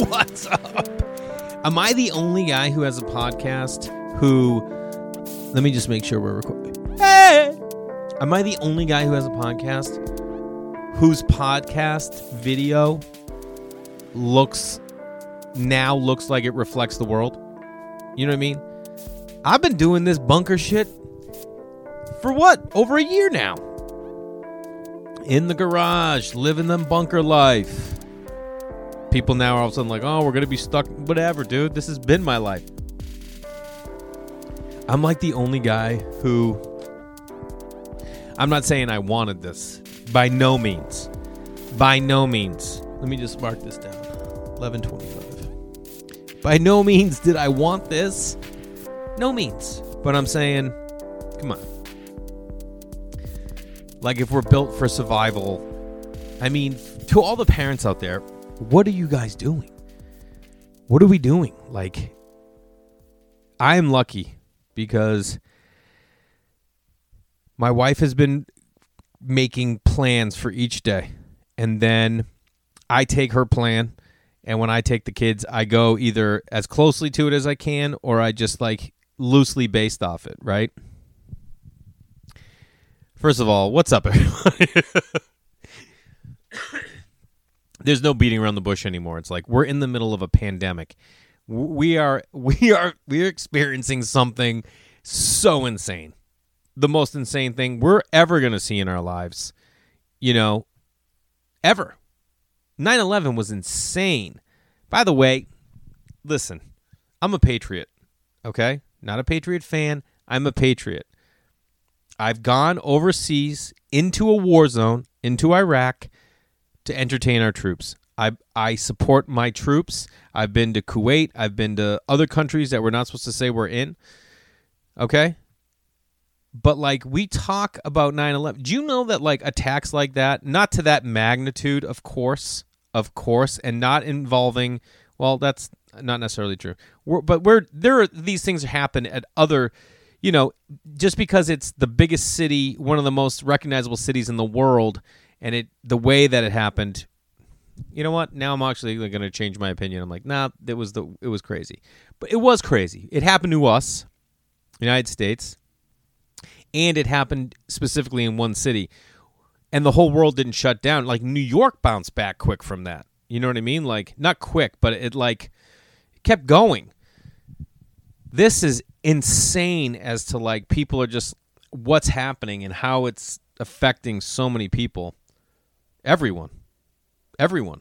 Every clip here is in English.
What's up? Am I the only guy who has a podcast who. Let me just make sure we're recording. Hey! Am I the only guy who has a podcast whose podcast video looks. now looks like it reflects the world? You know what I mean? I've been doing this bunker shit for what? Over a year now. In the garage, living the bunker life. People now are all of a sudden like, oh, we're to be stuck. Whatever, dude. This has been my life. I'm like the only guy who. I'm not saying I wanted this. By no means. By no means. Let me just mark this down. 1125. By no means did I want this. No means. But I'm saying, come on. Like if we're built for survival, I mean, to all the parents out there, what are you guys doing? What are we doing? Like, I am lucky because my wife has been making plans for each day. And then I take her plan. And when I take the kids, I go either as closely to it as I can or I just like loosely based off it, right? First of all, what's up, everybody? There's no beating around the bush anymore. It's like we're in the middle of a pandemic. We are we are we're experiencing something so insane. The most insane thing we're ever going to see in our lives. You know, ever. 9/11 was insane. By the way, listen. I'm a patriot. Okay? Not a patriot fan. I'm a patriot. I've gone overseas into a war zone, into Iraq, to entertain our troops. I I support my troops. I've been to Kuwait. I've been to other countries that we're not supposed to say we're in. Okay? But like we talk about 9/11. Do you know that like attacks like that, not to that magnitude, of course, of course, and not involving well, that's not necessarily true. We're, but we're there are these things happen at other you know, just because it's the biggest city, one of the most recognizable cities in the world, and it the way that it happened, you know what? Now I'm actually going to change my opinion. I'm like, nah, it was the it was crazy, but it was crazy. It happened to us, United States, and it happened specifically in one city, and the whole world didn't shut down. Like New York bounced back quick from that. You know what I mean? Like not quick, but it like kept going. This is insane as to like people are just what's happening and how it's affecting so many people. Everyone. Everyone.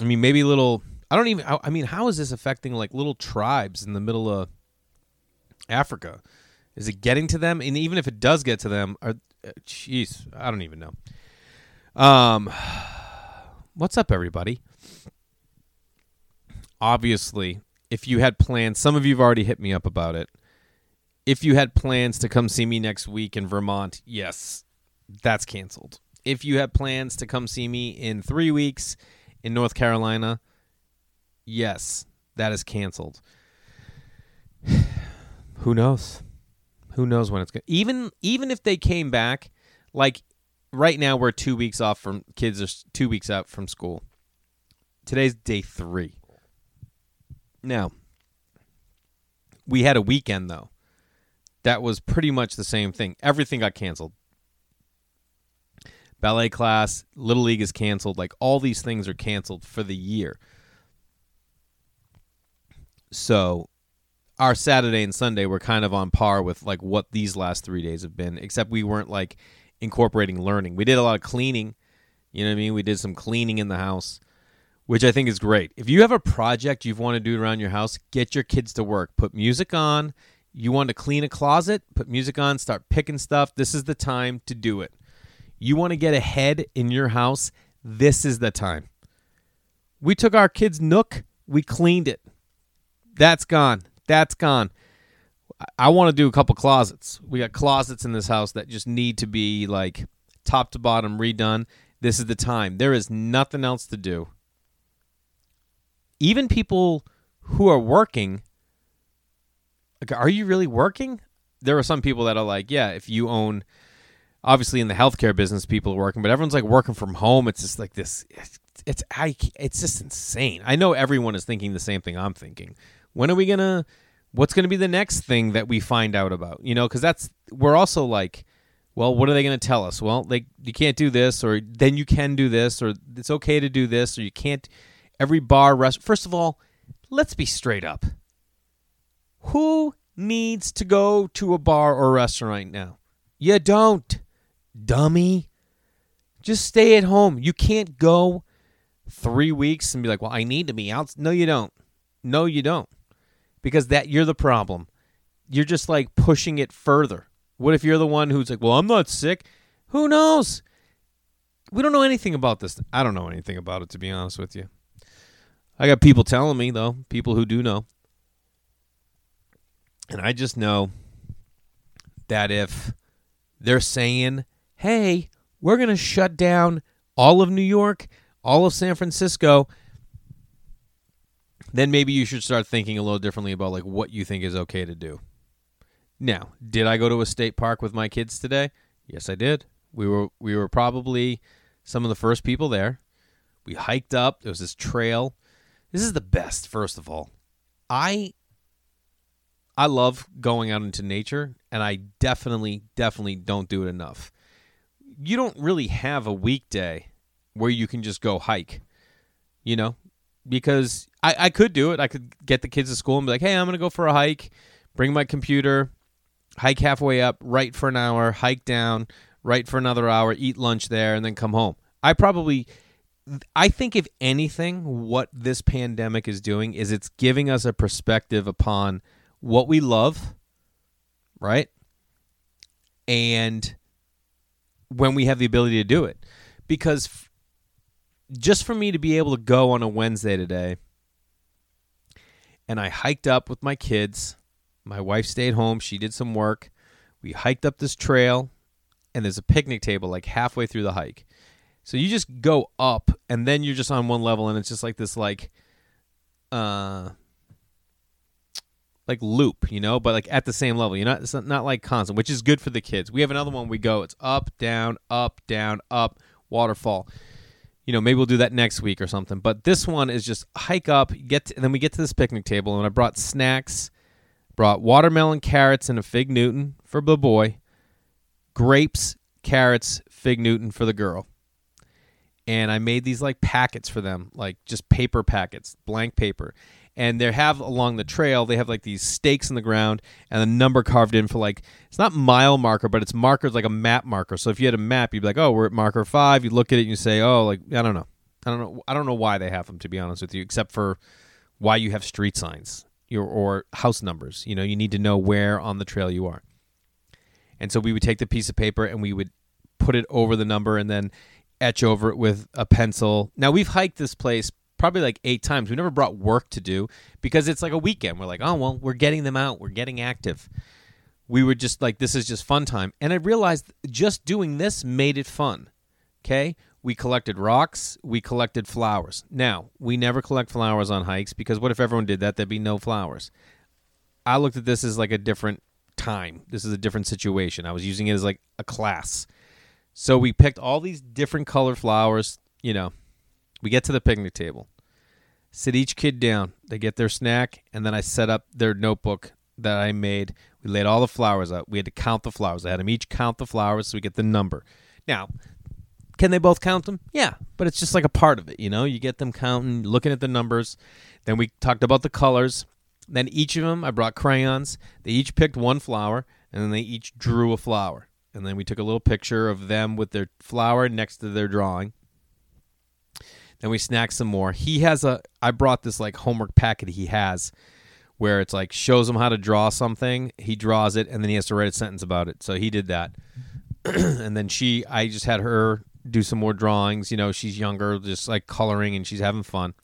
I mean, maybe little. I don't even. I mean, how is this affecting like little tribes in the middle of Africa? Is it getting to them? And even if it does get to them, jeez, I don't even know. Um, what's up, everybody? Obviously, if you had plans, some of you have already hit me up about it. If you had plans to come see me next week in Vermont, yes, that's canceled. If you have plans to come see me in three weeks in North Carolina, yes, that is canceled. Who knows? Who knows when it's going? Even even if they came back, like right now, we're two weeks off from kids are two weeks out from school. Today's day three. Now, we had a weekend though. That was pretty much the same thing. Everything got canceled. Ballet class, Little League is canceled. Like all these things are canceled for the year. So our Saturday and Sunday were kind of on par with like what these last three days have been, except we weren't like incorporating learning. We did a lot of cleaning. You know what I mean? We did some cleaning in the house, which I think is great. If you have a project you want to do around your house, get your kids to work. Put music on. You want to clean a closet? Put music on, start picking stuff. This is the time to do it. You want to get ahead in your house? This is the time. We took our kids' nook, we cleaned it. That's gone. That's gone. I want to do a couple closets. We got closets in this house that just need to be like top to bottom redone. This is the time. There is nothing else to do. Even people who are working, like, are you really working? There are some people that are like, yeah, if you own, obviously in the healthcare business, people are working, but everyone's like working from home. It's just like this. it's I it's just insane. I know everyone is thinking the same thing I'm thinking. When are we gonna? What's gonna be the next thing that we find out about? You know, because that's we're also like, well, what are they gonna tell us? Well, they you can't do this, or then you can do this, or it's okay to do this, or you can't. Every bar, rest. First of all, let's be straight up. Who needs to go to a bar or restaurant now? You don't, dummy. Just stay at home. You can't go three weeks and be like, well, I need to be out. No, you don't. No, you don't. Because that you're the problem. You're just like pushing it further. What if you're the one who's like, well, I'm not sick? Who knows? We don't know anything about this. I don't know anything about it, to be honest with you. I got people telling me, though, people who do know. And I just know that if they're saying, hey, we're going to shut down all of New York, all of San Francisco, then maybe you should start thinking a little differently about like what you think is okay to do. Now, did I go to a state park with my kids today? Yes, I did. We were we were probably some of the first people there. We hiked up. There was this trail. This is the best, first of all. I I love going out into nature and I definitely definitely don't do it enough you don't really have a weekday where you can just go hike, you know, because I, I could do it. I could get the kids to school and be like, hey, I'm going to go for a hike, bring my computer, hike halfway up, write for an hour, hike down, write for another hour, eat lunch there, and then come home. I probably, I think if anything, what this pandemic is doing is it's giving us a perspective upon what we love, right? And when we have the ability to do it. Because f- just for me to be able to go on a Wednesday today, and I hiked up with my kids. My wife stayed home. She did some work. We hiked up this trail, and there's a picnic table like halfway through the hike. So you just go up, and then you're just on one level, and it's just like this, like, uh, like loop, you know, but like at the same level. You're not it's not like constant, which is good for the kids. We have another one we go, it's up, down, up, down, up, waterfall. You know, maybe we'll do that next week or something. But this one is just hike up, get to, and then we get to this picnic table and I brought snacks, brought watermelon, carrots and a fig Newton for the boy, grapes, carrots, fig Newton for the girl. And I made these like packets for them, like just paper packets, blank paper and they have along the trail they have like these stakes in the ground and a number carved in for like it's not mile marker but it's markers like a map marker. So if you had a map you'd be like oh we're at marker five. You look at it and you say oh like i don't know. I don't know i don't know why they have them to be honest with you except for why you have street signs your, or house numbers. You know you need to know where on the trail you are. And so we would take the piece of paper and we would put it over the number and then etch over it with a pencil. Now we've hiked this place probably like eight times. We never brought work to do because it's like a weekend. We're like, oh well, we're getting them out. We're getting active. We were just like, this is just fun time. And I realized just doing this made it fun. Okay. We collected rocks. We collected flowers. Now, we never collect flowers on hikes because what if everyone did that? There'd be no flowers. I looked at this as like a different time. This is a different situation. I was using it as like a class. So we picked all these different color flowers, you know. We get to the picnic table sit each kid down. They get their snack, and then I set up their notebook that I made. We laid all the flowers out. We had to count the flowers. I had them each count the flowers so we get the number. Now, can they both count them? Yeah, but it's just like a part of it, you know? You get them counting, looking at the numbers. Then we talked about the colors. Then each of them, I brought crayons. They each picked one flower, and then they each drew a flower. And then we took a little picture of them with their flower next to their drawing. Then we snack some more. He has a. I brought this like homework packet he has, where it's like shows him how to draw something. He draws it, and then he has to write a sentence about it. So he did that. and then she, I just had her do some more drawings. You know, she's younger, just like coloring, and she's having fun.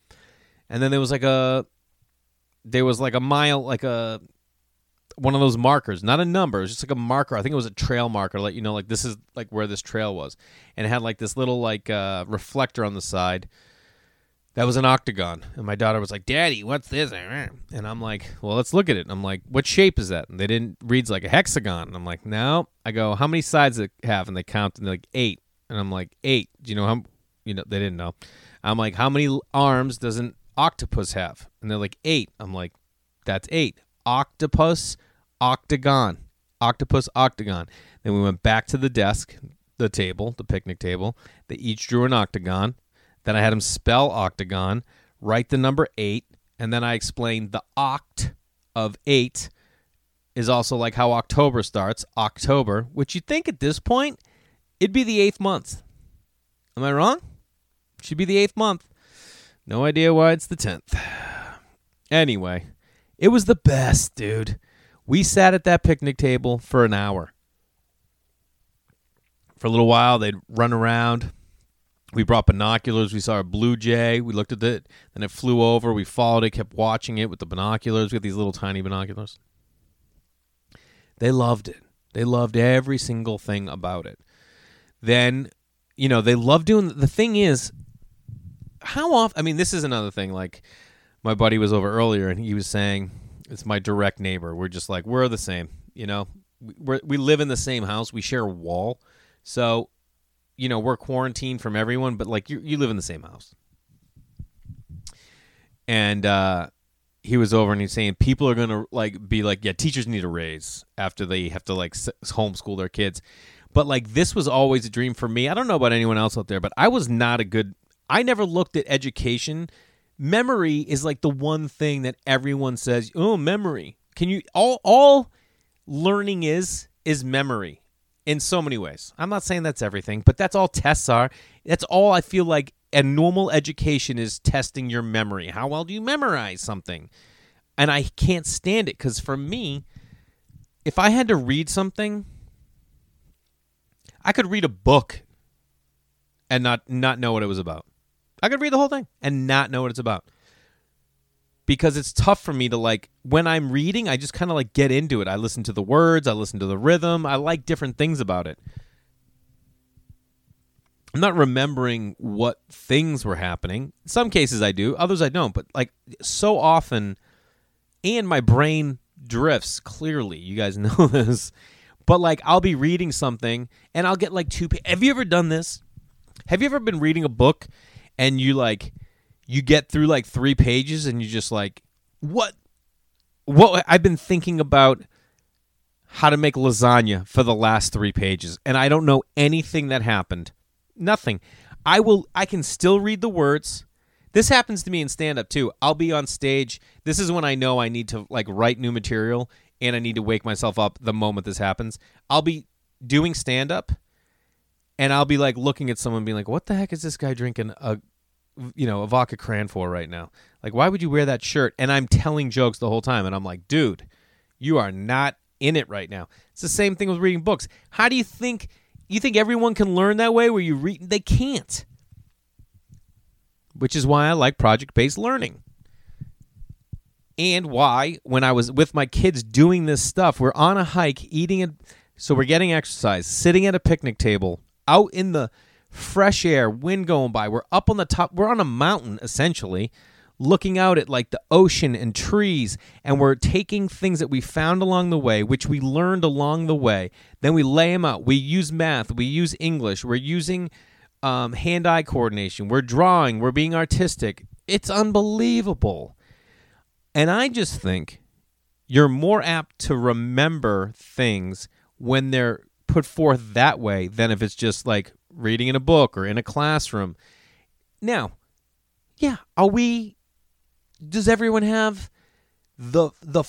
And then there was like a, there was like a mile, like a one of those markers, not a number. It was just like a marker. I think it was a trail marker, let you know, like this is like where this trail was, and it had like this little like uh, reflector on the side that was an octagon. And my daughter was like, Daddy, what's this? And I'm like, Well, let's look at it. And I'm like, What shape is that? And they didn't reads like a hexagon. And I'm like, No. I go, How many sides it have? And they count and they're like eight. And I'm like, Eight. Do you know how you know they didn't know. I'm like, how many arms does an octopus have? And they're like, eight. I'm like, that's eight. Octopus, octagon. Octopus, octagon. Then we went back to the desk, the table, the picnic table. They each drew an octagon. Then I had him spell octagon, write the number eight, and then I explained the oct of eight is also like how October starts, October, which you think at this point it'd be the eighth month. Am I wrong? Should be the eighth month. No idea why it's the tenth. Anyway, it was the best, dude. We sat at that picnic table for an hour. For a little while, they'd run around. We brought binoculars. We saw a blue jay. We looked at it. Then it flew over. We followed it, kept watching it with the binoculars. We had these little tiny binoculars. They loved it. They loved every single thing about it. Then, you know, they love doing the thing is how often I mean, this is another thing. Like my buddy was over earlier and he was saying it's my direct neighbor. We're just like we're the same, you know. We we live in the same house. We share a wall. So, you know, we're quarantined from everyone, but like you you live in the same house. And uh he was over and he's saying people are gonna like be like, yeah, teachers need a raise after they have to like homeschool their kids. But like this was always a dream for me. I don't know about anyone else out there, but I was not a good. I never looked at education. Memory is like the one thing that everyone says. Oh, memory. Can you all all learning is is memory in so many ways. I'm not saying that's everything, but that's all tests are. That's all I feel like a normal education is testing your memory. How well do you memorize something? And I can't stand it because for me, if I had to read something, I could read a book and not not know what it was about. I could read the whole thing and not know what it's about. Because it's tough for me to like when I'm reading, I just kind of like get into it. I listen to the words, I listen to the rhythm, I like different things about it. I'm not remembering what things were happening. In some cases I do, others I don't. But like so often, and my brain drifts clearly. You guys know this. But like I'll be reading something and I'll get like two. Pa- Have you ever done this? Have you ever been reading a book and you like you get through like three pages and you're just like what what I've been thinking about how to make lasagna for the last three pages and I don't know anything that happened nothing. I will I can still read the words. This happens to me in stand up too. I'll be on stage. This is when I know I need to like write new material and I need to wake myself up the moment this happens. I'll be doing stand up and I'll be like looking at someone being like, "What the heck is this guy drinking a you know, a vodka cran for right now? Like why would you wear that shirt?" And I'm telling jokes the whole time and I'm like, "Dude, you are not in it right now." It's the same thing with reading books. How do you think you think everyone can learn that way where you read they can't. Which is why I like project-based learning. And why when I was with my kids doing this stuff, we're on a hike, eating it so we're getting exercise, sitting at a picnic table, out in the fresh air, wind going by. We're up on the top, we're on a mountain essentially looking out at like the ocean and trees and we're taking things that we found along the way which we learned along the way. Then we lay them out. We use math. We use english. We're using um, hand-eye coordination. We're drawing. We're being artistic. It's unbelievable. And i just think you're more apt to remember things when they're put forth that way than if it's just like reading in a book or in a classroom now yeah are we does everyone have the the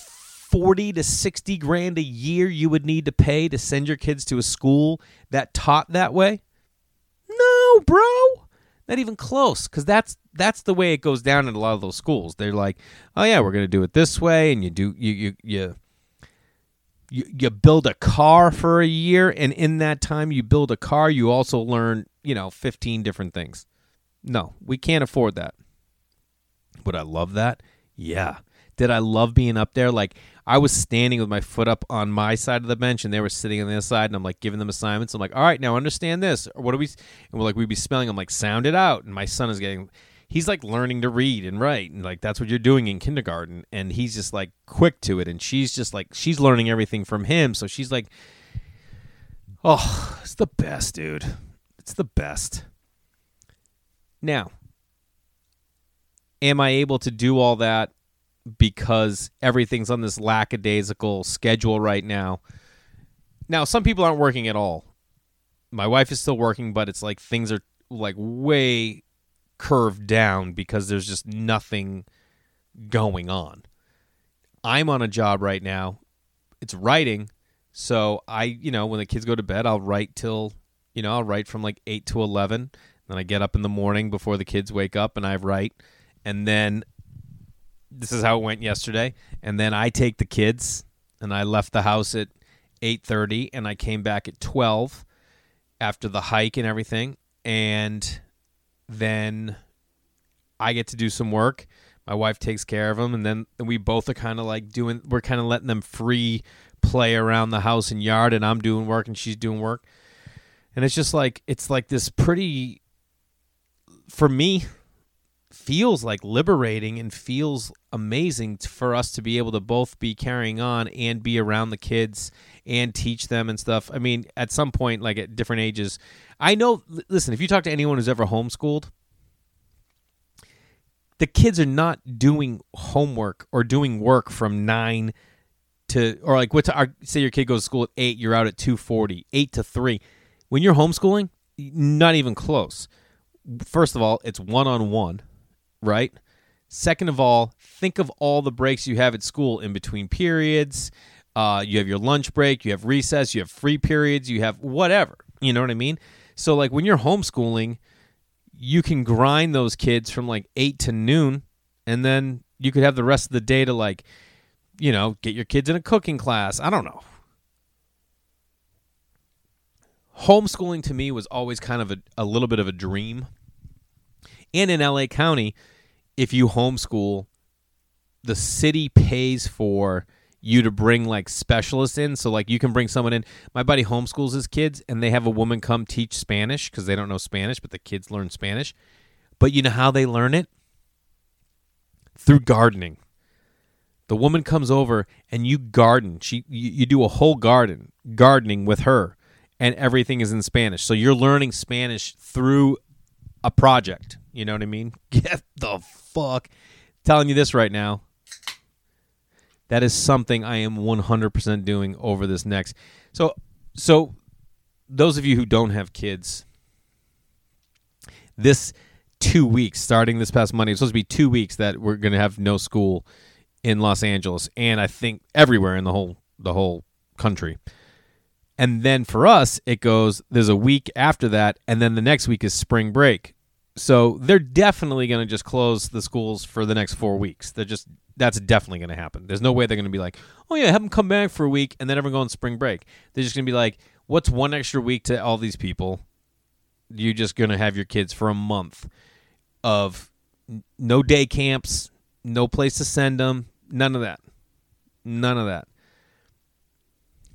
40 to 60 grand a year you would need to pay to send your kids to a school that taught that way? No, bro. Not even close cuz that's that's the way it goes down in a lot of those schools. They're like, "Oh yeah, we're going to do it this way." And you do you you you you, you build a car for a year and in that time you build a car, you also learn, you know, 15 different things. No, we can't afford that. Would I love that? Yeah. Did I love being up there? Like I was standing with my foot up on my side of the bench, and they were sitting on the other side, and I'm like giving them assignments. I'm like, all right, now understand this. Or what do we? And we're like, we'd be spelling. I'm like, sound it out. And my son is getting, he's like learning to read and write, and like that's what you're doing in kindergarten. And he's just like quick to it, and she's just like she's learning everything from him. So she's like, oh, it's the best, dude. It's the best. Now, am I able to do all that because everything's on this lackadaisical schedule right now? Now, some people aren't working at all. My wife is still working, but it's like things are like way curved down because there's just nothing going on. I'm on a job right now. It's writing. So I, you know, when the kids go to bed, I'll write till, you know, I'll write from like 8 to 11. Then I get up in the morning before the kids wake up and I write. And then this is how it went yesterday. And then I take the kids and I left the house at 8:30 and I came back at 12 after the hike and everything. And then I get to do some work. My wife takes care of them, and then we both are kind of like doing. We're kind of letting them free play around the house and yard, and I'm doing work and she's doing work, and it's just like it's like this pretty. For me, feels like liberating and feels amazing for us to be able to both be carrying on and be around the kids and teach them and stuff. I mean, at some point, like at different ages, I know. Listen, if you talk to anyone who's ever homeschooled, the kids are not doing homework or doing work from nine to or like what our say your kid goes to school at eight, you're out at two forty, eight to three. When you're homeschooling, not even close. First of all, it's one on one, right? Second of all, think of all the breaks you have at school in between periods. Uh, you have your lunch break, you have recess, you have free periods, you have whatever. You know what I mean? So like when you're homeschooling, you can grind those kids from like 8 to noon and then you could have the rest of the day to like you know, get your kids in a cooking class. I don't know. Homeschooling to me was always kind of a, a little bit of a dream. And in LA County, if you homeschool, the city pays for you to bring like specialists in. So like you can bring someone in. My buddy homeschools his kids and they have a woman come teach Spanish because they don't know Spanish, but the kids learn Spanish. But you know how they learn it? Through gardening. The woman comes over and you garden. She you, you do a whole garden, gardening with her, and everything is in Spanish. So you're learning Spanish through a project. You know what I mean? Get the fuck telling you this right now. That is something I am 100% doing over this next. So so those of you who don't have kids, this two weeks starting this past Monday, it's supposed to be two weeks that we're going to have no school in Los Angeles and I think everywhere in the whole the whole country. And then for us, it goes there's a week after that, and then the next week is spring break. So they're definitely going to just close the schools for the next four weeks. They're just that's definitely going to happen. There's no way they're going to be like, oh yeah, have them come back for a week and then everyone go on spring break. They're just going to be like, what's one extra week to all these people? You're just going to have your kids for a month of no day camps, no place to send them, None of that. None of that.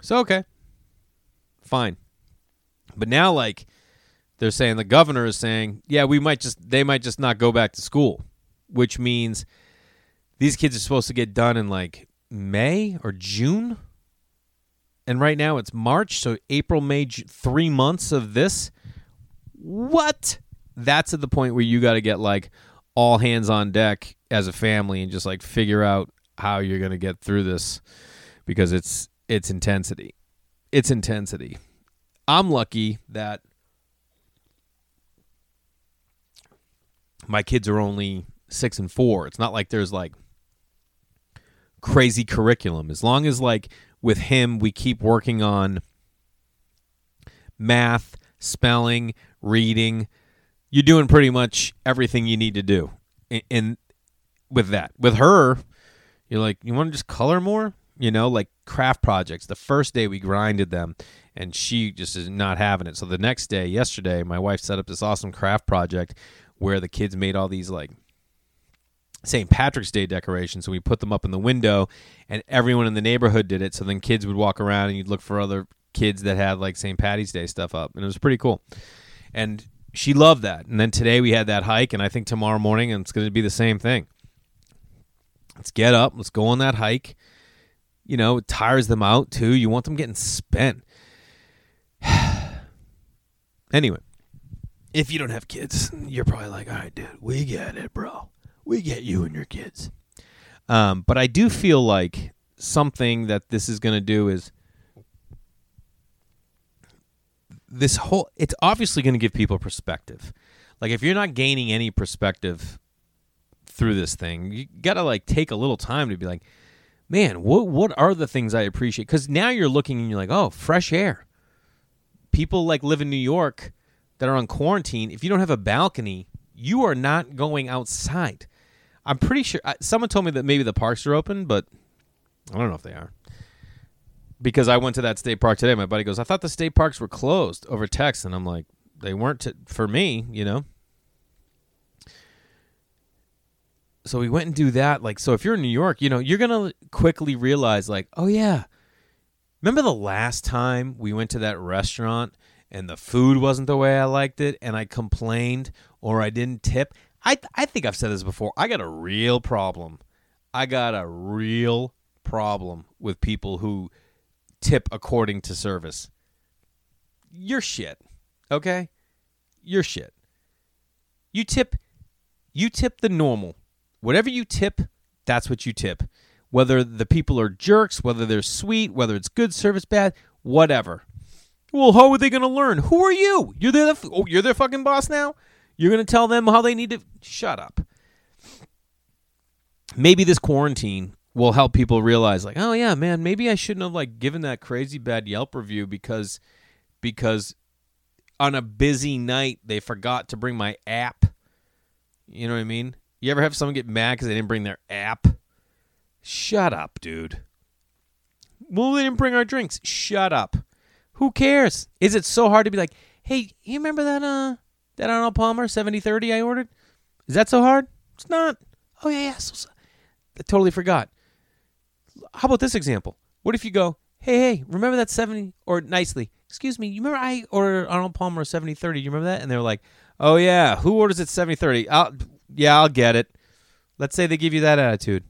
So okay. Fine. But now like they're saying the governor is saying, "Yeah, we might just they might just not go back to school." Which means these kids are supposed to get done in like May or June. And right now it's March, so April, May, 3 months of this. What? That's at the point where you got to get like all hands on deck as a family and just like figure out how you're going to get through this because it's it's intensity. It's intensity. I'm lucky that my kids are only 6 and 4. It's not like there's like crazy curriculum. As long as like with him we keep working on math, spelling, reading, you're doing pretty much everything you need to do. And with that, with her, you're like, you want to just color more? You know, like craft projects. The first day we grinded them, and she just is not having it. So the next day, yesterday, my wife set up this awesome craft project where the kids made all these like St. Patrick's Day decorations. So we put them up in the window, and everyone in the neighborhood did it. So then kids would walk around, and you'd look for other kids that had like St. Patty's Day stuff up, and it was pretty cool. And she loved that. And then today we had that hike, and I think tomorrow morning it's going to be the same thing. Let's get up. Let's go on that hike. You know, it tires them out too. You want them getting spent. anyway, if you don't have kids, you're probably like, all right, dude, we get it, bro. we get you and your kids. Um, but I do feel like something that this is going to do is this whole. It's obviously going to give people perspective. Like if you're not gaining any perspective through this thing, you got to like take a little time to be like, man, what what are the things I appreciate? Because now you're looking and you're like, oh, fresh air. People like live in New York that are on quarantine. If you don't have a balcony, you are not going outside. I'm pretty sure someone told me that maybe the parks are open, but I don't know if they are. Because I went to that state park today. My buddy goes, I thought the state parks were closed over text. And I'm like, they weren't to, for me, you know? So we went and do that. Like, so if you're in New York, you know, you're to quickly realize, like, oh, yeah. Remember the last time we went to that restaurant and the food wasn't the way I liked it and I complained or I didn't tip? I I think I've said this before. I got a real problem. I got a real problem with people who tip according to service. You're shit. Okay? You're shit. You tip you tip the normal. Whatever you tip, that's what you tip. Whether the people are jerks, whether they're sweet, whether it's good service, bad, whatever. Well, how are they going to learn? Who are you? You're their oh, you're their fucking boss now. You're going to tell them how they need to shut up. Maybe this quarantine will help people realize like, "Oh yeah, man, maybe I shouldn't have like given that crazy bad Yelp review because because on a busy night they forgot to bring my app." You know what I mean? You ever have someone get mad cuz they didn't bring their app? Shut up, dude. Well, they didn't bring our drinks. Shut up. Who cares? Is it so hard to be like, "Hey, you remember that uh that Arnold Palmer 7030 I ordered? Is that so hard? It's not. Oh, yeah, yeah. So, so. I totally forgot. How about this example? What if you go, hey, hey, remember that 70, or nicely, excuse me, you remember I ordered Arnold Palmer 7030? You remember that? And they're like, oh, yeah, who orders it 7030? I'll, yeah, I'll get it. Let's say they give you that attitude.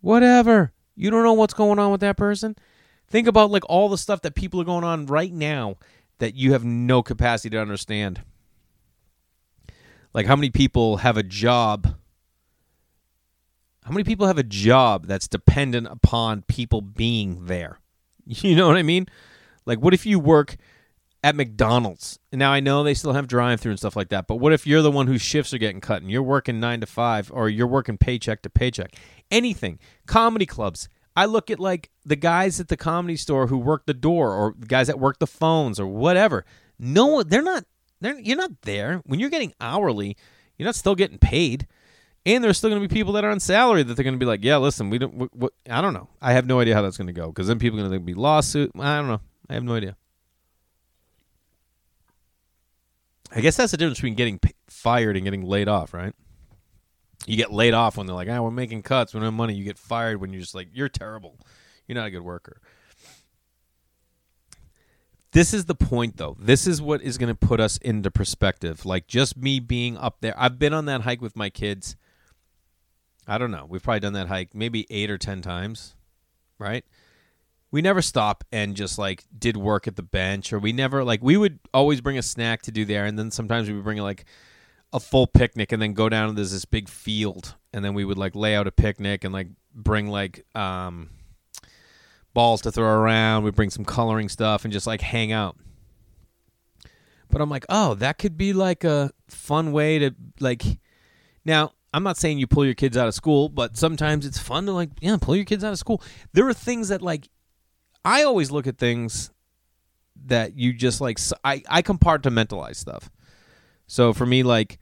Whatever. You don't know what's going on with that person. Think about like all the stuff that people are going on right now that you have no capacity to understand. Like, how many people have a job? How many people have a job that's dependent upon people being there? You know what I mean? Like, what if you work at McDonald's? Now, I know they still have drive through and stuff like that, but what if you're the one whose shifts are getting cut and you're working nine to five or you're working paycheck to paycheck? Anything. Comedy clubs. I look at like the guys at the comedy store who work the door or the guys that work the phones or whatever. No, they're not they're, you're not there. When you're getting hourly, you're not still getting paid. And there's still going to be people that are on salary that they're going to be like, yeah, listen, we don't, we, we, I don't know. I have no idea how that's going to go because then people are going to be lawsuit. I don't know. I have no idea. I guess that's the difference between getting fired and getting laid off, right? You get laid off when they're like, ah, we're making cuts, we don't have money. You get fired when you're just like, you're terrible. You're not a good worker. This is the point, though. This is what is going to put us into perspective. Like just me being up there. I've been on that hike with my kids. I don't know. We've probably done that hike maybe eight or 10 times, right? We never stop and just like did work at the bench, or we never like, we would always bring a snack to do there. And then sometimes we would bring like a full picnic and then go down to this, this big field. And then we would like lay out a picnic and like bring like, um, balls to throw around. We bring some coloring stuff and just like hang out. But I'm like, oh, that could be like a fun way to like. Now, I'm not saying you pull your kids out of school, but sometimes it's fun to like, yeah, pull your kids out of school. There are things that like, I always look at things that you just like. I I compartmentalize stuff. So for me, like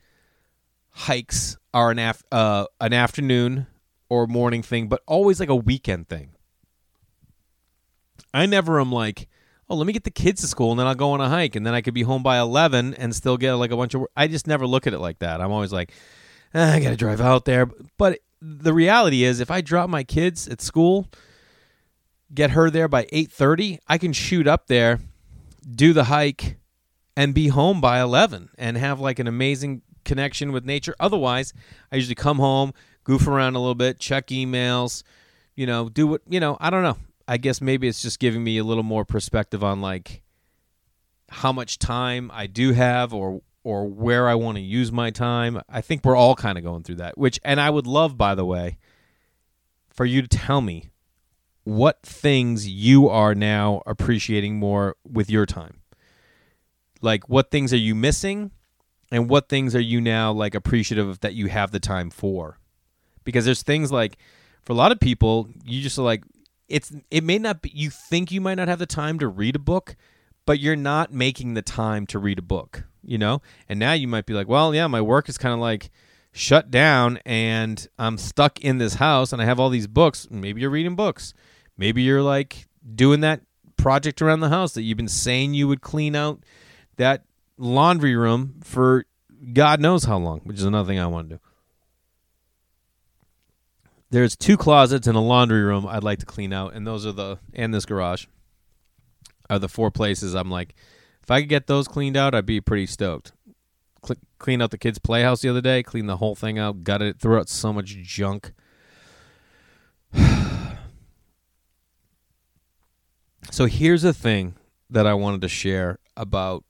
hikes are an af- uh, an afternoon or morning thing, but always like a weekend thing. I never am like, oh, let me get the kids to school and then I'll go on a hike and then I could be home by 11 and still get like a bunch of work. I just never look at it like that. I'm always like, eh, I got to drive out there. But the reality is if I drop my kids at school, get her there by 8:30, I can shoot up there, do the hike and be home by 11 and have like an amazing connection with nature. Otherwise, I usually come home, goof around a little bit, check emails, you know, do what, you know, I don't know. I guess maybe it's just giving me a little more perspective on like how much time I do have or or where I want to use my time. I think we're all kind of going through that. Which and I would love by the way for you to tell me what things you are now appreciating more with your time. Like what things are you missing and what things are you now like appreciative of that you have the time for? Because there's things like for a lot of people, you just like it's it may not be you think you might not have the time to read a book, but you're not making the time to read a book, you know? And now you might be like, well, yeah, my work is kind of like shut down and I'm stuck in this house and I have all these books. Maybe you're reading books. Maybe you're like doing that project around the house that you've been saying you would clean out that laundry room for God knows how long, which is another thing I want to do. There's two closets and a laundry room I'd like to clean out, and those are the and this garage are the four places I'm like, if I could get those cleaned out, I'd be pretty stoked. Cl- clean out the kids' playhouse the other day, clean the whole thing out, gutted it, threw out so much junk. so here's the thing that I wanted to share about.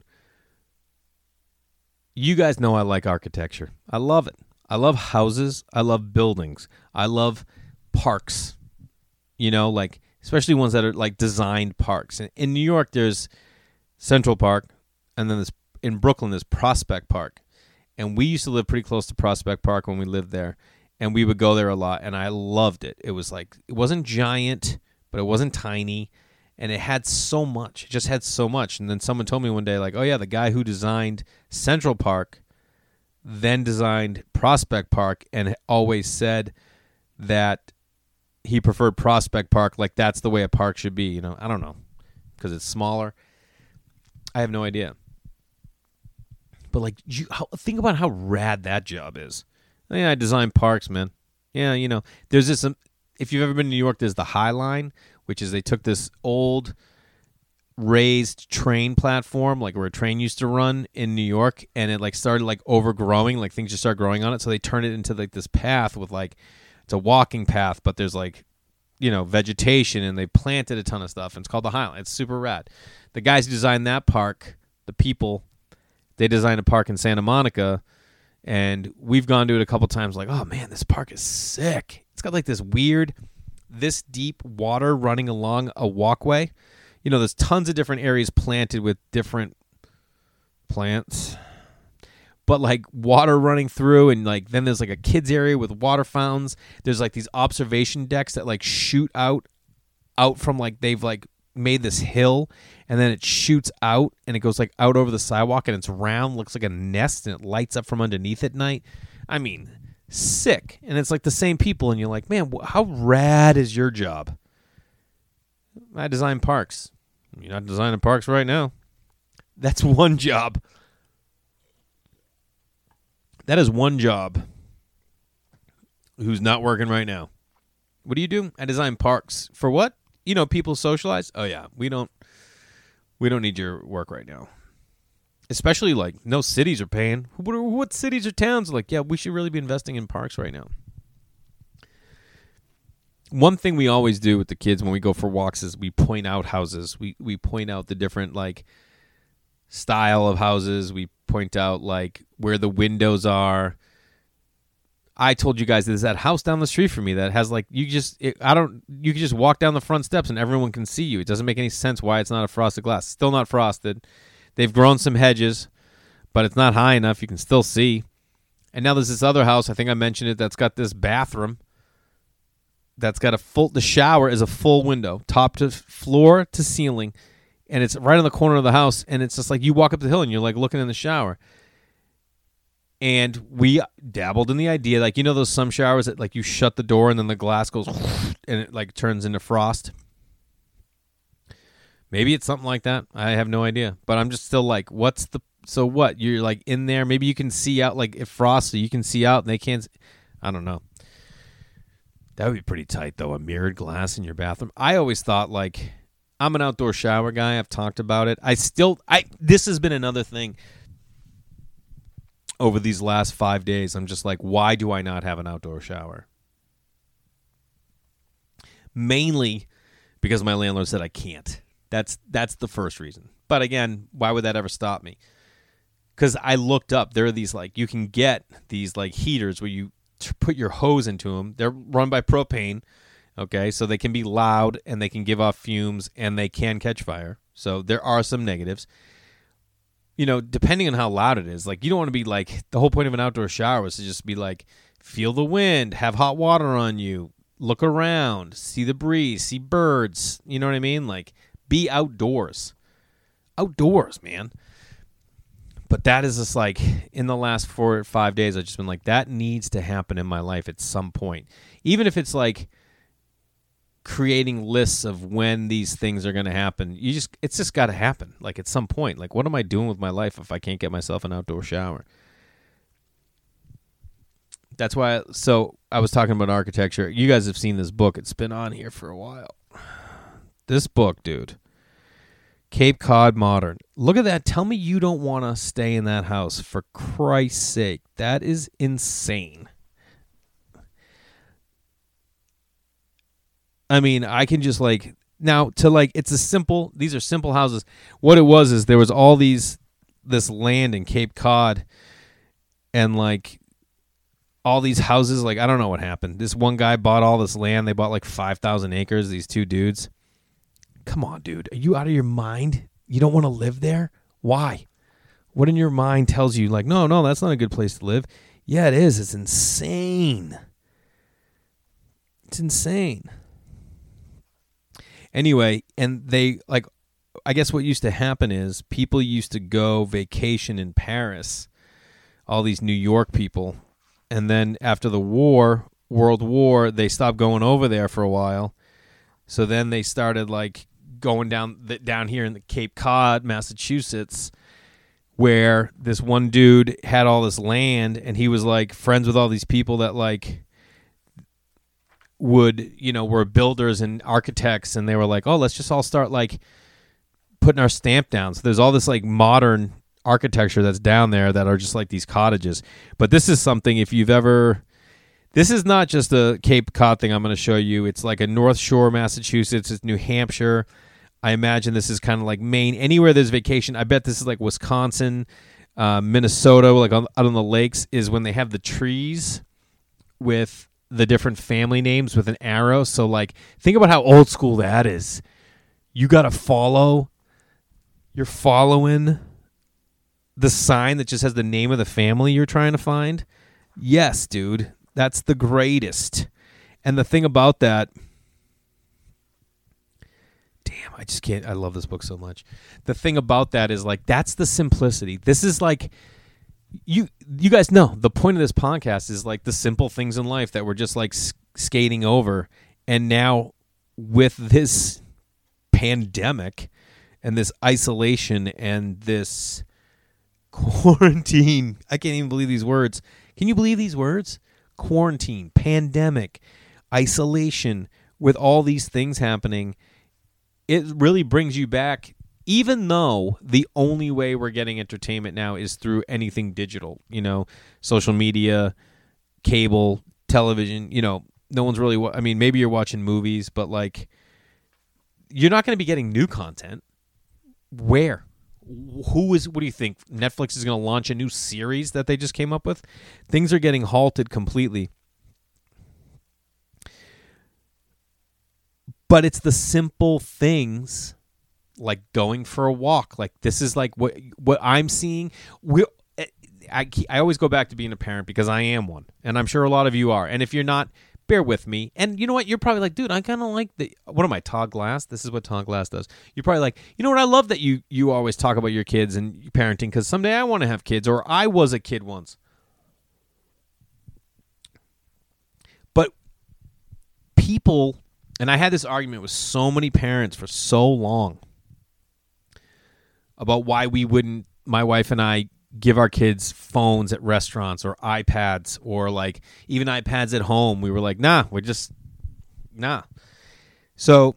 You guys know I like architecture. I love it. I love houses. I love buildings. I love parks. You know, like especially ones that are like designed parks. In, in New York, there's Central Park, and then there's in Brooklyn there's Prospect Park, and we used to live pretty close to Prospect Park when we lived there, and we would go there a lot, and I loved it. It was like it wasn't giant, but it wasn't tiny, and it had so much. It just had so much. And then someone told me one day, like, oh yeah, the guy who designed Central Park then designed Prospect Park, and always said that he preferred Prospect Park, like that's the way a park should be. You know, I don't know because it's smaller. I have no idea. But like, you how, think about how rad that job is. Yeah, I design parks, man. Yeah, you know, there's this. Um, if you've ever been to New York, there's the High Line, which is they took this old raised train platform like where a train used to run in New York and it like started like overgrowing like things just started growing on it so they turned it into like this path with like it's a walking path, but there's like you know vegetation, and they planted a ton of stuff. And it's called the Highline. It's super rad. The guys who designed that park, the people, they designed a park in Santa Monica, and we've gone to it a couple times. Like, oh man, this park is sick. It's got like this weird, this deep water running along a walkway. You know, there's tons of different areas planted with different plants. But like water running through and like then there's like a kids area with water fountains. There's like these observation decks that like shoot out out from like they've like made this hill. And then it shoots out and it goes like out over the sidewalk and it's round looks like a nest and it lights up from underneath at night. I mean sick and it's like the same people and you're like man how rad is your job i design parks you're not designing parks right now that's one job that is one job who's not working right now. What do you do? I design parks. For what? You know, people socialize. Oh yeah, we don't we don't need your work right now. Especially like no cities are paying. What, what cities or towns are like? Yeah, we should really be investing in parks right now. One thing we always do with the kids when we go for walks is we point out houses. We we point out the different like style of houses. We point out like where the windows are. I told you guys there's that house down the street from me that has like you just it, I don't you can just walk down the front steps and everyone can see you. It doesn't make any sense why it's not a frosted glass. Still not frosted. They've grown some hedges, but it's not high enough. You can still see. And now there's this other house. I think I mentioned it. That's got this bathroom. That's got a full. The shower is a full window, top to floor to ceiling and it's right on the corner of the house and it's just like you walk up the hill and you're like looking in the shower and we dabbled in the idea like you know those some showers that like you shut the door and then the glass goes and it like turns into frost maybe it's something like that i have no idea but i'm just still like what's the so what you're like in there maybe you can see out like if frost so you can see out and they can't i don't know that would be pretty tight though a mirrored glass in your bathroom i always thought like I'm an outdoor shower guy. I've talked about it. I still I this has been another thing over these last 5 days. I'm just like why do I not have an outdoor shower? Mainly because my landlord said I can't. That's that's the first reason. But again, why would that ever stop me? because I looked up. There are these like you can get these like heaters where you put your hose into them. They're run by propane. Okay, so they can be loud and they can give off fumes and they can catch fire. So there are some negatives. You know, depending on how loud it is, like you don't want to be like the whole point of an outdoor shower was to just be like feel the wind, have hot water on you, look around, see the breeze, see birds. You know what I mean? Like be outdoors. Outdoors, man. But that is just like in the last four or five days, I've just been like, that needs to happen in my life at some point. Even if it's like creating lists of when these things are going to happen. You just it's just got to happen like at some point. Like what am I doing with my life if I can't get myself an outdoor shower? That's why so I was talking about architecture. You guys have seen this book. It's been on here for a while. This book, dude. Cape Cod Modern. Look at that. Tell me you don't want to stay in that house for Christ's sake. That is insane. I mean, I can just like now to like it's a simple these are simple houses. What it was is there was all these this land in Cape Cod and like all these houses like I don't know what happened. This one guy bought all this land. They bought like 5,000 acres these two dudes. Come on, dude. Are you out of your mind? You don't want to live there? Why? What in your mind tells you like, "No, no, that's not a good place to live." Yeah, it is. It's insane. It's insane. Anyway, and they like I guess what used to happen is people used to go vacation in Paris, all these New York people, and then after the war, World War, they stopped going over there for a while. So then they started like going down the, down here in the Cape Cod, Massachusetts, where this one dude had all this land and he was like friends with all these people that like would you know were builders and architects. And they were like oh let's just all start like putting our stamp down. So there's all this like modern architecture that's down there that are just like these cottages. But this is something if you've ever this is not just a cape cod thing i'm going to show you. It's like a north shore massachusetts. It's new hampshire i imagine this is kind of like maine anywhere there's vacation i bet this is like wisconsin uh, minnesota like on, out on the lakes is when they have the trees with the different family names with an arrow. So like think about how old school that is. You got to follow you're following the sign that just has the name of the family you're trying to find. Yes, dude. That's the greatest. And the thing about that I just can't I love this book so much. The thing about that is like that's the simplicity. This is like you you guys know the point of this podcast is like the simple things in life that we're just like skating over and now with this pandemic and this isolation and this quarantine i can't even believe these words can you believe these words quarantine pandemic isolation with all these things happening it really brings you back even though the only way we're getting entertainment now is through anything digital, you know, social media, cable, television, you know, no one's really, wa- I mean, maybe you're watching movies, but like, you're not going to be getting new content. Where? Who is, what do you think? Netflix is going to launch a new series that they just came up with? Things are getting halted completely. But it's the simple things like going for a walk. Like this is like what what I'm seeing. We I I always go back to being a parent because I am one, and I'm sure a lot of you are. And if you're not, bear with me. And you know what? You're probably like, dude, I kind of like the what am I, Todd Glass? This is what Todd Glass does. You're probably like, you know what? I love that you you always talk about your kids and parenting because someday I want to have kids, or I was a kid once. But people, and I had this argument with so many parents for so long about why we wouldn't my wife and I give our kids phones at restaurants or iPads or like even iPads at home. We were like, nah, we're just nah. So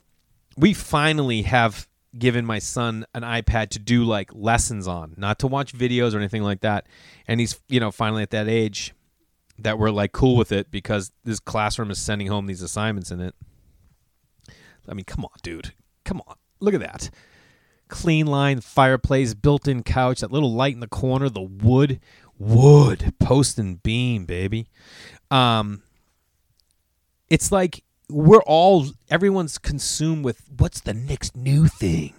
we finally have given my son an iPad to do like lessons on, not to watch videos or anything like that. And he's, you know, finally at that age that we're like cool with it because this classroom is sending home these assignments in it. I mean, come on, dude. Come on. Look at that. clean line fireplace, built-in couch, that little light in the corner, the wood, wood, post and beam, baby. Um, it's like we're all everyone's consumed with what's the next new thing.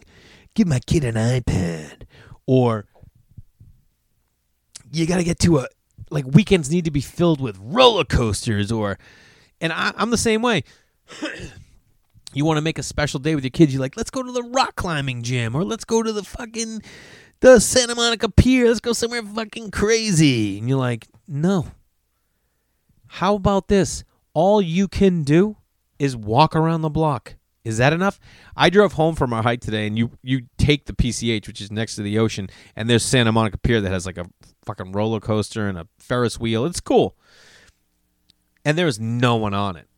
Give my kid an iPad, or you got to get to a like weekends need to be filled with roller coasters, or and I, I'm the same way. You want to make a special day with your kids, you're like, let's go to the rock climbing gym or let's go to the fucking the Santa Monica Pier. Let's go somewhere fucking crazy. And you're like, no. How about this? All you can do is walk around the block. Is that enough? I drove home from our hike today, and you you take the PCH, which is next to the ocean, and there's Santa Monica Pier that has like a fucking roller coaster and a Ferris wheel. It's cool, and there was no one on it.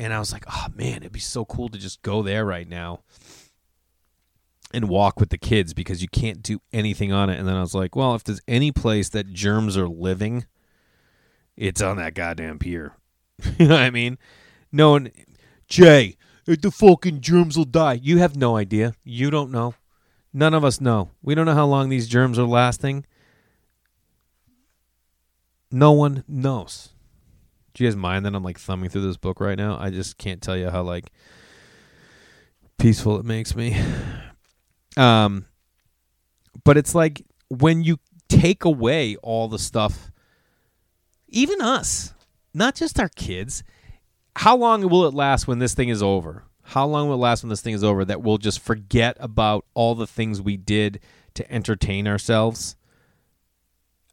And I was like, oh man, it'd be so cool to just go there right now and walk with the kids because you can't do anything on it. And then I was like, well, if there's any place that germs are living, it's on that goddamn pier. you know what I mean? No one, Jay, the fucking germs will die. You have no idea. You don't know. None of us know. We don't know how long these germs are lasting. No one knows. Do you guys mind that I'm like thumbing through this book right now? I just can't tell you how like peaceful it makes me. Um but it's like when you take away all the stuff even us, not just our kids, how long will it last when this thing is over? How long will it last when this thing is over that we'll just forget about all the things we did to entertain ourselves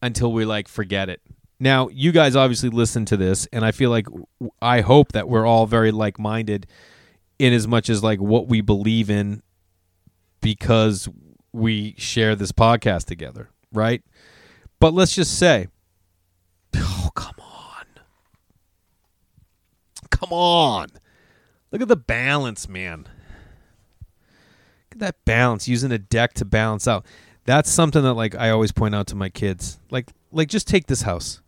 until we like forget it? Now, you guys obviously listen to this, and I feel like I hope that we're all very like minded in as much as like what we believe in because we share this podcast together, right? But let's just say, oh, come on. Come on. Look at the balance, man. Look at that balance, using a deck to balance out. That's something that like I always point out to my kids. Like like just take this house.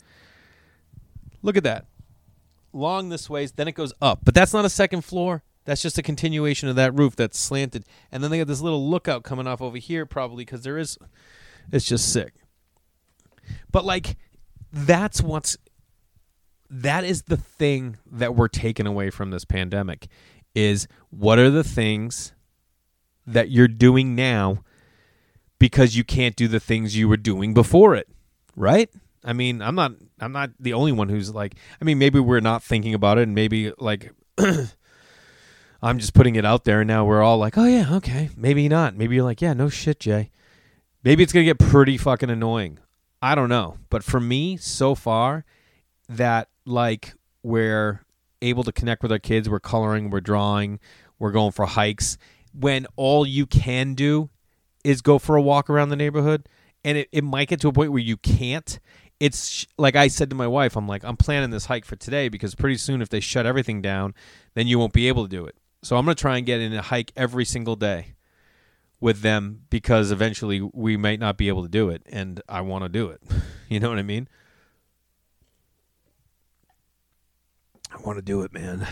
Look at that. Long this way, then it goes up. But that's not a second floor. That's just a continuation of that roof that's slanted. And then they got this little lookout coming off over here, probably because there is. It's just sick. But like, that's what's. That is the thing that we're taking away from this pandemic is what are the things that you're doing now because you can't do the things you were doing before it, right? I mean, I'm not I'm not the only one who's like I mean, maybe we're not thinking about it and maybe like I'm just putting it out there and now we're all like, "Oh yeah, okay. Maybe not." Maybe you're like, "Yeah, no shit, Jay." Maybe it's going to get pretty fucking annoying. I don't know. But for me, so far that like we're able to connect with our kids, we're coloring, we're drawing, we're going for hikes when all you can do is go for a walk around the neighborhood and it, it might get to a point where you can't it's like I said to my wife, I'm like, I'm planning this hike for today because pretty soon, if they shut everything down, then you won't be able to do it. So I'm going to try and get in a hike every single day with them because eventually we might not be able to do it, and I want to do it. you know what I mean? I want to do it, man.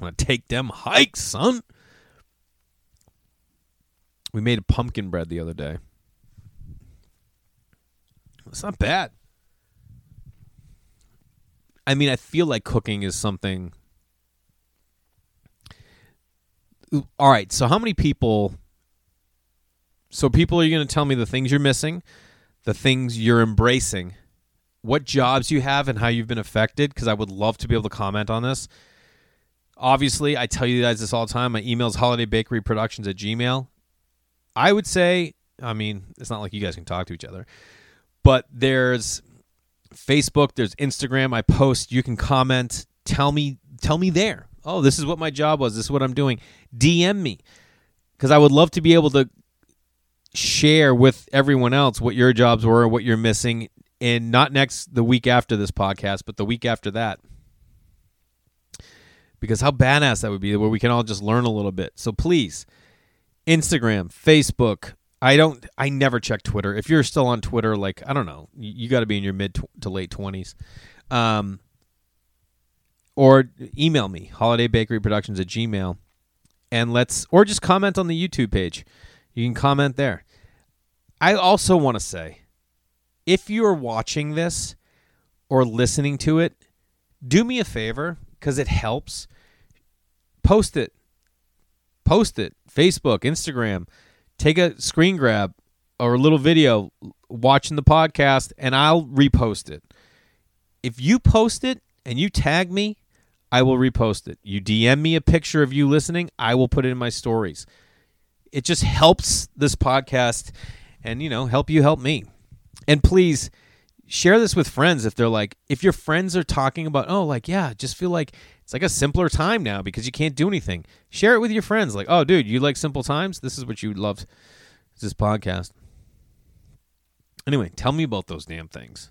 I want to take them hikes, son. We made a pumpkin bread the other day. It's not bad. I mean, I feel like cooking is something. All right, so how many people? So, people are you going to tell me the things you're missing, the things you're embracing, what jobs you have, and how you've been affected, because I would love to be able to comment on this. Obviously, I tell you guys this all the time. My email is holidaybakeryproductions at gmail. I would say, I mean, it's not like you guys can talk to each other. But there's Facebook, there's Instagram. I post. You can comment. Tell me, tell me there. Oh, this is what my job was. This is what I'm doing. DM me because I would love to be able to share with everyone else what your jobs were, what you're missing, and not next the week after this podcast, but the week after that. Because how badass that would be, where we can all just learn a little bit. So please, Instagram, Facebook, I don't. I never check Twitter. If you're still on Twitter, like I don't know, you, you got to be in your mid to late twenties. Um, or email me holidaybakeryproductions at gmail. and let's or just comment on the YouTube page. You can comment there. I also want to say if you're watching this or listening to it, do me a favor because it helps. Post it. Post it. Facebook, Instagram. Take a screen grab or a little video watching the podcast and I'll repost it. If you post it and you tag me, I will repost it. You DM me a picture of you listening, I will put it in my stories. It just helps this podcast and, you know, help you help me. And please share this with friends if they're like, if your friends are talking about, oh, like, yeah, just feel like it's like a simpler time now because you can't do anything. Share it with your friends. Like, oh, dude, you like simple times? This is what you loved. This podcast. Anyway, tell me about those damn things.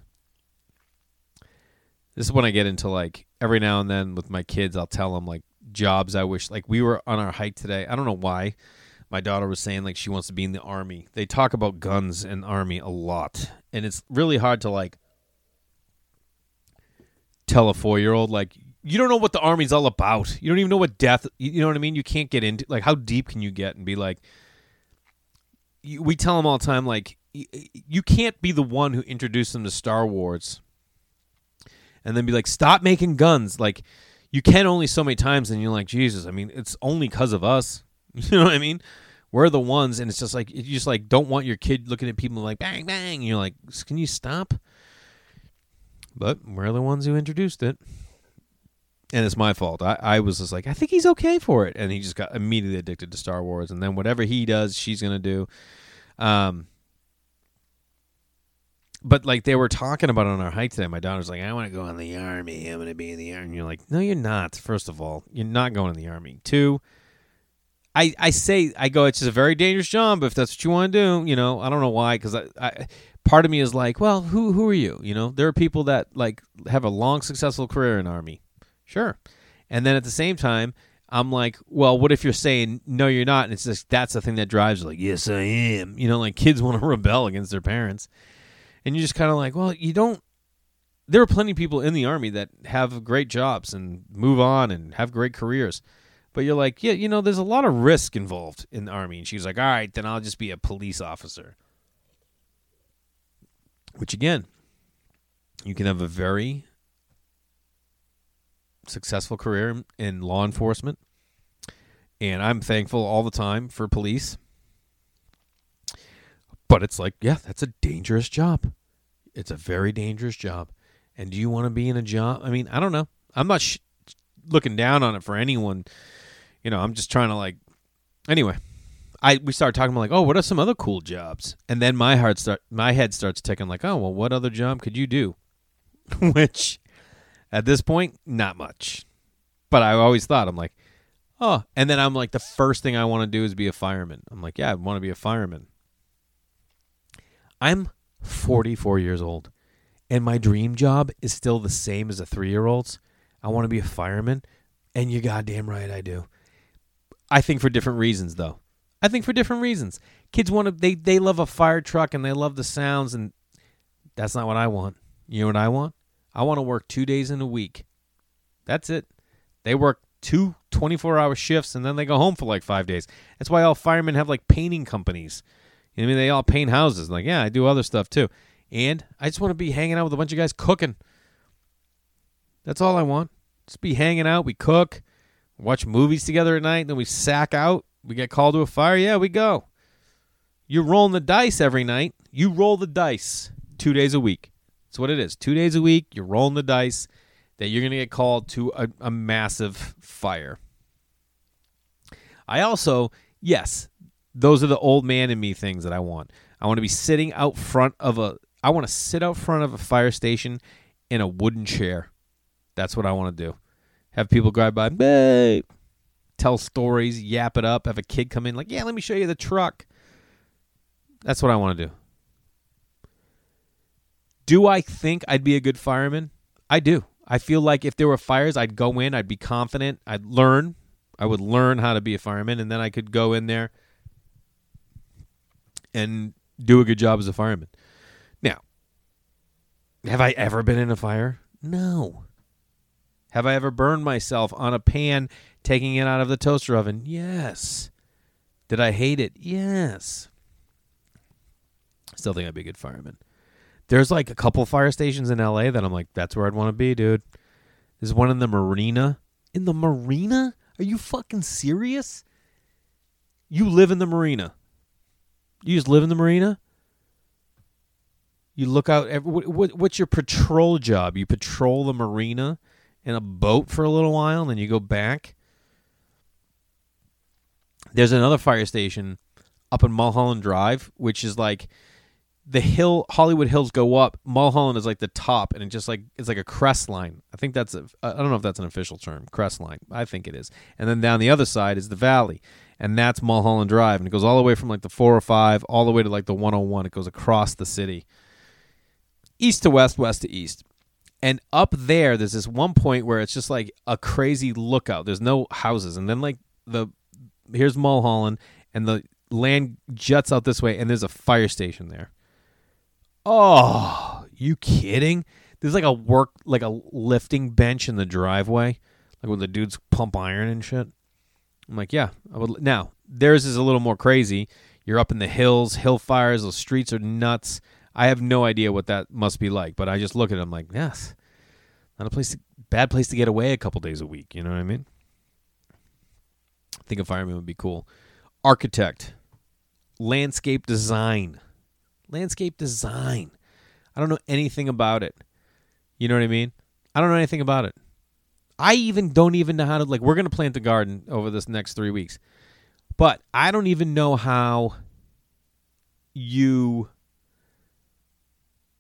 This is when I get into like every now and then with my kids, I'll tell them like jobs I wish. Like we were on our hike today. I don't know why. My daughter was saying like she wants to be in the army. They talk about guns and army a lot, and it's really hard to like tell a four year old like you don't know what the army's all about. You don't even know what death. You know what I mean? You can't get into like how deep can you get and be like. You, we tell them all the time like you can't be the one who introduced them to Star Wars and then be like, stop making guns. Like, you can only so many times, and you're like, Jesus, I mean, it's only because of us. You know what I mean? We're the ones, and it's just like, you just like don't want your kid looking at people like, bang, bang. You're like, can you stop? But we're the ones who introduced it. And it's my fault. I, I was just like, I think he's okay for it. And he just got immediately addicted to Star Wars. And then whatever he does, she's to do. Um, but like they were talking about on our hike today. My daughter's like, I want to go in the army. I'm going to be in the army. And you're like, no, you're not. First of all, you're not going in the army. Two, I, I say I go. It's just a very dangerous job if that's what you want to do. You know, I don't know why because I, I part of me is like, well, who who are you? You know, there are people that like have a long successful career in army, sure, and then at the same time. I'm like, well, what if you're saying no, you're not, and it's just that's the thing that drives you. Like, yes, I am. You know, like kids want to rebel against their parents, and you're just kind of like, well, you don't. There are plenty of people in the army that have great jobs and move on and have great careers, but you're like, yeah, you know, there's a lot of risk involved in the army. And she's like, all right, then I'll just be a police officer. Which again, you can have a very successful career in law enforcement. And I'm thankful all the time for police. But it's like, yeah, that's a dangerous job. It's a very dangerous job. And do you want to be in a job? I mean, I don't know. I'm not sh- looking down on it for anyone. You know, I'm just trying to like. Anyway, I we started talking about like, oh, what are some other cool jobs? And then my heart start, my head starts ticking like, oh, well, what other job could you do? Which, at this point, not much. But I always thought I'm like, oh, and then I'm like, the first thing I want to do is be a fireman. I'm like, yeah, I want to be a fireman. I'm 44 years old, and my dream job is still the same as a three year old's. I want to be a fireman, and you're goddamn right I do. I think for different reasons, though. I think for different reasons. Kids want to, they, they love a fire truck and they love the sounds, and that's not what I want. You know what I want? I want to work two days in a week. That's it. They work two 24 hour shifts and then they go home for like five days. That's why all firemen have like painting companies. You know I mean, they all paint houses. Like, yeah, I do other stuff too. And I just want to be hanging out with a bunch of guys cooking. That's all I want. Just be hanging out. We cook, watch movies together at night, then we sack out. We get called to a fire. Yeah, we go. You're rolling the dice every night. You roll the dice two days a week. That's what it is. Two days a week, you're rolling the dice that you're going to get called to a, a massive fire. I also, yes, those are the old man in me things that I want. I want to be sitting out front of a I want to sit out front of a fire station in a wooden chair. That's what I want to do. Have people drive by, hey, tell stories, yap it up, have a kid come in like, "Yeah, let me show you the truck." That's what I want to do. Do I think I'd be a good fireman? I do. I feel like if there were fires, I'd go in, I'd be confident, I'd learn, I would learn how to be a fireman, and then I could go in there and do a good job as a fireman. Now, have I ever been in a fire? No. Have I ever burned myself on a pan taking it out of the toaster oven? Yes. Did I hate it? Yes. Still think I'd be a good fireman. There's like a couple fire stations in LA that I'm like, that's where I'd want to be, dude. There's one in the marina. In the marina? Are you fucking serious? You live in the marina. You just live in the marina? You look out. Every, what, what's your patrol job? You patrol the marina in a boat for a little while, and then you go back. There's another fire station up in Mulholland Drive, which is like the hill Hollywood Hills go up. Mulholland is like the top, and it just like it's like a crest line. I think that's a I don't know if that's an official term, crest line. I think it is. And then down the other side is the valley, and that's Mulholland Drive, and it goes all the way from like the 405 all the way to like the 101. It goes across the city, east to west, west to east. And up there, there's this one point where it's just like a crazy lookout. There's no houses, and then like the here's Mulholland, and the land juts out this way, and there's a fire station there. Oh, you kidding? There's like a work, like a lifting bench in the driveway, like when the dudes pump iron and shit. I'm like, yeah, I would. Now theirs is a little more crazy. You're up in the hills, hill fires. The streets are nuts. I have no idea what that must be like, but I just look at it. I'm like, yes, not a place, to, bad place to get away a couple days a week. You know what I mean? I think a fireman would be cool. Architect, landscape design, landscape design. I don't know anything about it. You know what I mean? I don't know anything about it. I even don't even know how to like. We're gonna plant a garden over this next three weeks, but I don't even know how you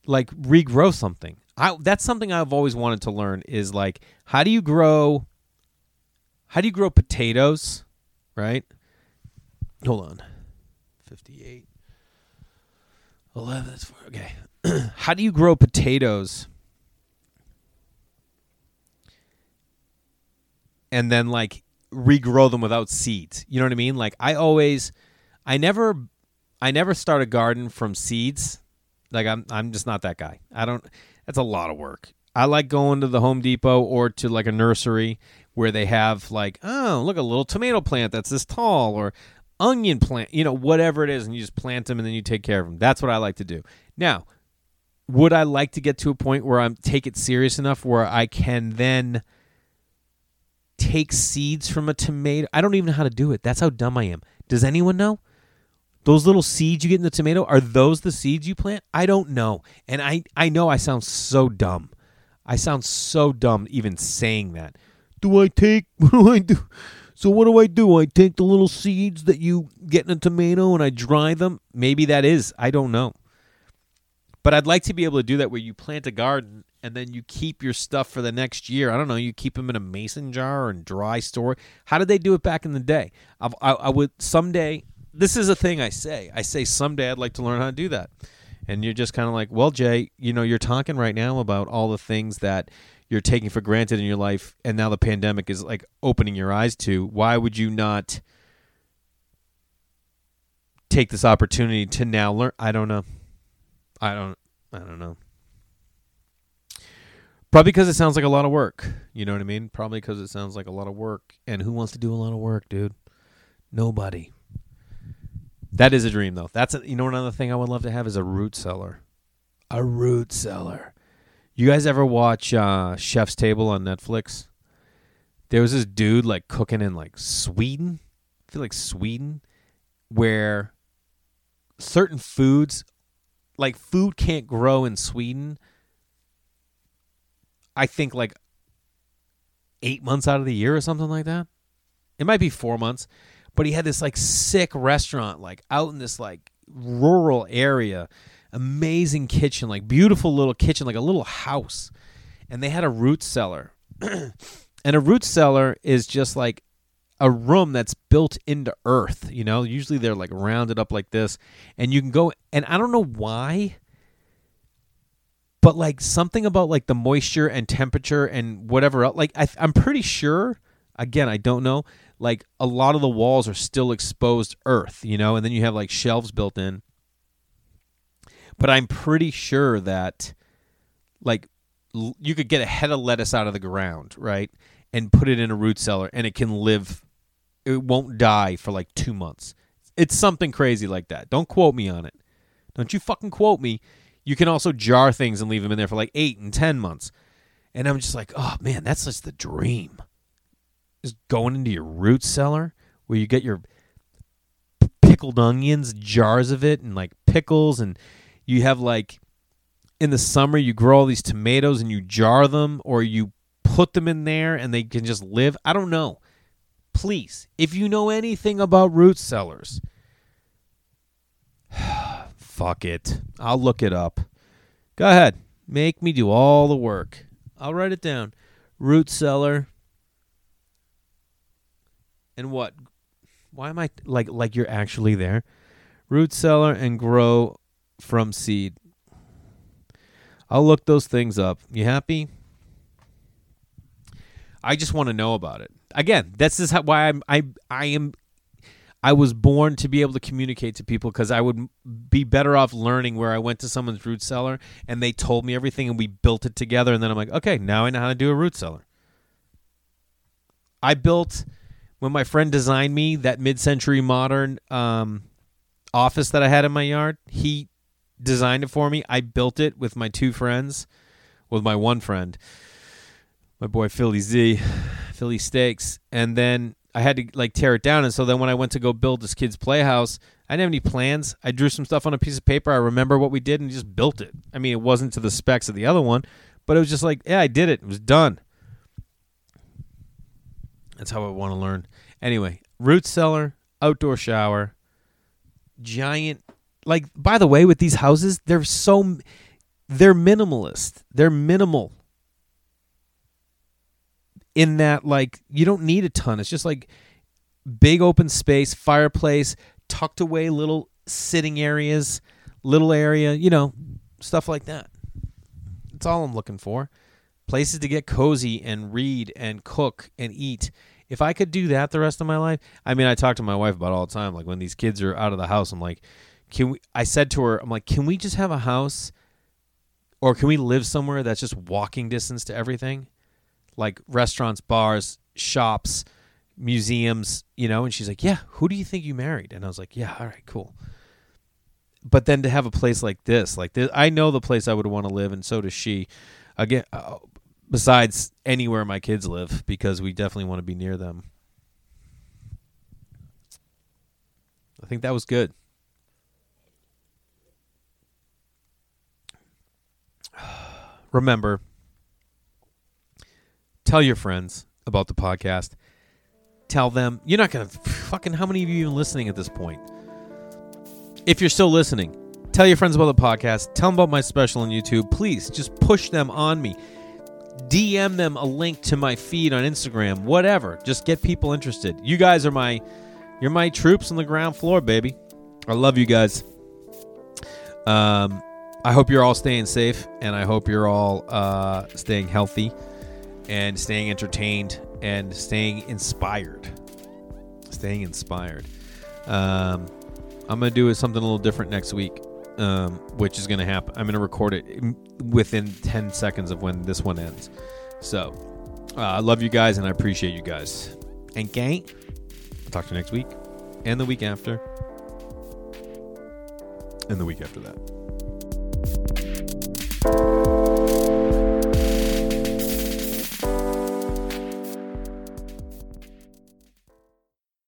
like regrow something. I that's something I've always wanted to learn is like how do you grow how do you grow potatoes, right? Hold on. 58 11 that's four, okay. how do you grow potatoes? And then like regrow them without seeds. You know what I mean? Like I always I never I never start a garden from seeds like I'm I'm just not that guy. I don't that's a lot of work. I like going to the Home Depot or to like a nursery where they have like, oh, look a little tomato plant that's this tall or onion plant, you know, whatever it is and you just plant them and then you take care of them. That's what I like to do. Now, would I like to get to a point where I'm take it serious enough where I can then take seeds from a tomato? I don't even know how to do it. That's how dumb I am. Does anyone know? Those little seeds you get in the tomato, are those the seeds you plant? I don't know. And I, I know I sound so dumb. I sound so dumb even saying that. Do I take, what do I do? So what do I do? I take the little seeds that you get in a tomato and I dry them? Maybe that is. I don't know. But I'd like to be able to do that where you plant a garden and then you keep your stuff for the next year. I don't know. You keep them in a mason jar and dry store. How did they do it back in the day? I've, I, I would someday this is a thing I say. I say someday I'd like to learn how to do that. And you're just kind of like, well, Jay, you know, you're talking right now about all the things that you're taking for granted in your life, and now the pandemic is like opening your eyes to. Why would you not take this opportunity to now learn? I don't know. I don't. I don't know. Probably because it sounds like a lot of work. You know what I mean? Probably because it sounds like a lot of work. And who wants to do a lot of work, dude? Nobody. That is a dream, though. That's a, you know another thing I would love to have is a root cellar. A root cellar. You guys ever watch uh, Chef's Table on Netflix? There was this dude like cooking in like Sweden. I feel like Sweden, where certain foods, like food, can't grow in Sweden. I think like eight months out of the year or something like that. It might be four months but he had this like sick restaurant like out in this like rural area amazing kitchen like beautiful little kitchen like a little house and they had a root cellar. And a root cellar is just like a room that's built into earth you know? Usually they're like rounded up like this and you can go and i don't know why but like something about like the moisture and temperature and whatever else like I, i'm pretty sure again i don't know like a lot of the walls are still exposed earth, you know, and then you have like shelves built in. But I'm pretty sure that like l- you could get a head of lettuce out of the ground, right, and put it in a root cellar, and it can live. It won't die for like two months. It's something crazy like that. Don't quote me on it. Don't you fucking quote me. You can also jar things and leave them in there for like eight and ten months. And I'm just like, oh man, that's just the dream. Just going into your root cellar where you get your pickled onions, jars of it, and like pickles, and you have like in the summer you grow all these tomatoes and you jar them or you put them in there and they can just live. I don't know. Please, if you know anything about root cellars, fuck it. I'll look it up. Go ahead. Make me do all the work. I'll write it down. Root cellar. And what? Why am I like like you're actually there? Root cellar and grow from seed. I'll look those things up. You happy? I just want to know about it. Again, this is how, why I'm I I am I was born to be able to communicate to people because I would be better off learning where I went to someone's root cellar and they told me everything and we built it together and then I'm like, okay, now I know how to do a root cellar. I built when my friend designed me that mid-century modern um, office that I had in my yard. He designed it for me. I built it with my two friends, with my one friend, my boy Philly Z, Philly Steaks, and then I had to like tear it down. And so then when I went to go build this kid's playhouse, I didn't have any plans. I drew some stuff on a piece of paper. I remember what we did and just built it. I mean, it wasn't to the specs of the other one, but it was just like, yeah, I did it. It was done. That's how I want to learn. Anyway, root cellar, outdoor shower, giant. Like, by the way, with these houses, they're so, they're minimalist. They're minimal in that like you don't need a ton. It's just like big open space, fireplace, tucked away little sitting areas, little area, you know, stuff like that. That's all I'm looking for. Places to get cozy and read and cook and eat. If I could do that the rest of my life, I mean, I talk to my wife about all the time. Like when these kids are out of the house, I'm like, can we? I said to her, I'm like, can we just have a house, or can we live somewhere that's just walking distance to everything? like restaurants, bars, shops, museums, you know, and she's like, "Yeah, who do you think you married?" And I was like, "Yeah, all right, cool." But then to have a place like this, like this, I know the place I would want to live, and so does she. Again, uh, besides anywhere my kids live, because we definitely want to be near them. I think that was good. Remember, tell your friends about the podcast. Tell them you're not gonna fucking. How many of you even listening at this point? If you're still listening, tell your friends about the podcast. Tell them about my special on YouTube. Please just push them on me. DM them a link to my feed on Instagram. Whatever. Just get people interested. You guys are my, you're my troops on the ground floor, baby. I love you guys. Um, I hope you're all staying safe, and I hope you're all uh, staying healthy and staying entertained and staying inspired. Staying inspired. Um, I'm gonna do something a little different next week, um, which is gonna happen. I'm gonna record it within 10 seconds of when this one ends. So, uh, I love you guys and I appreciate you guys. And gang, I'll talk to you next week, and the week after, and the week after that.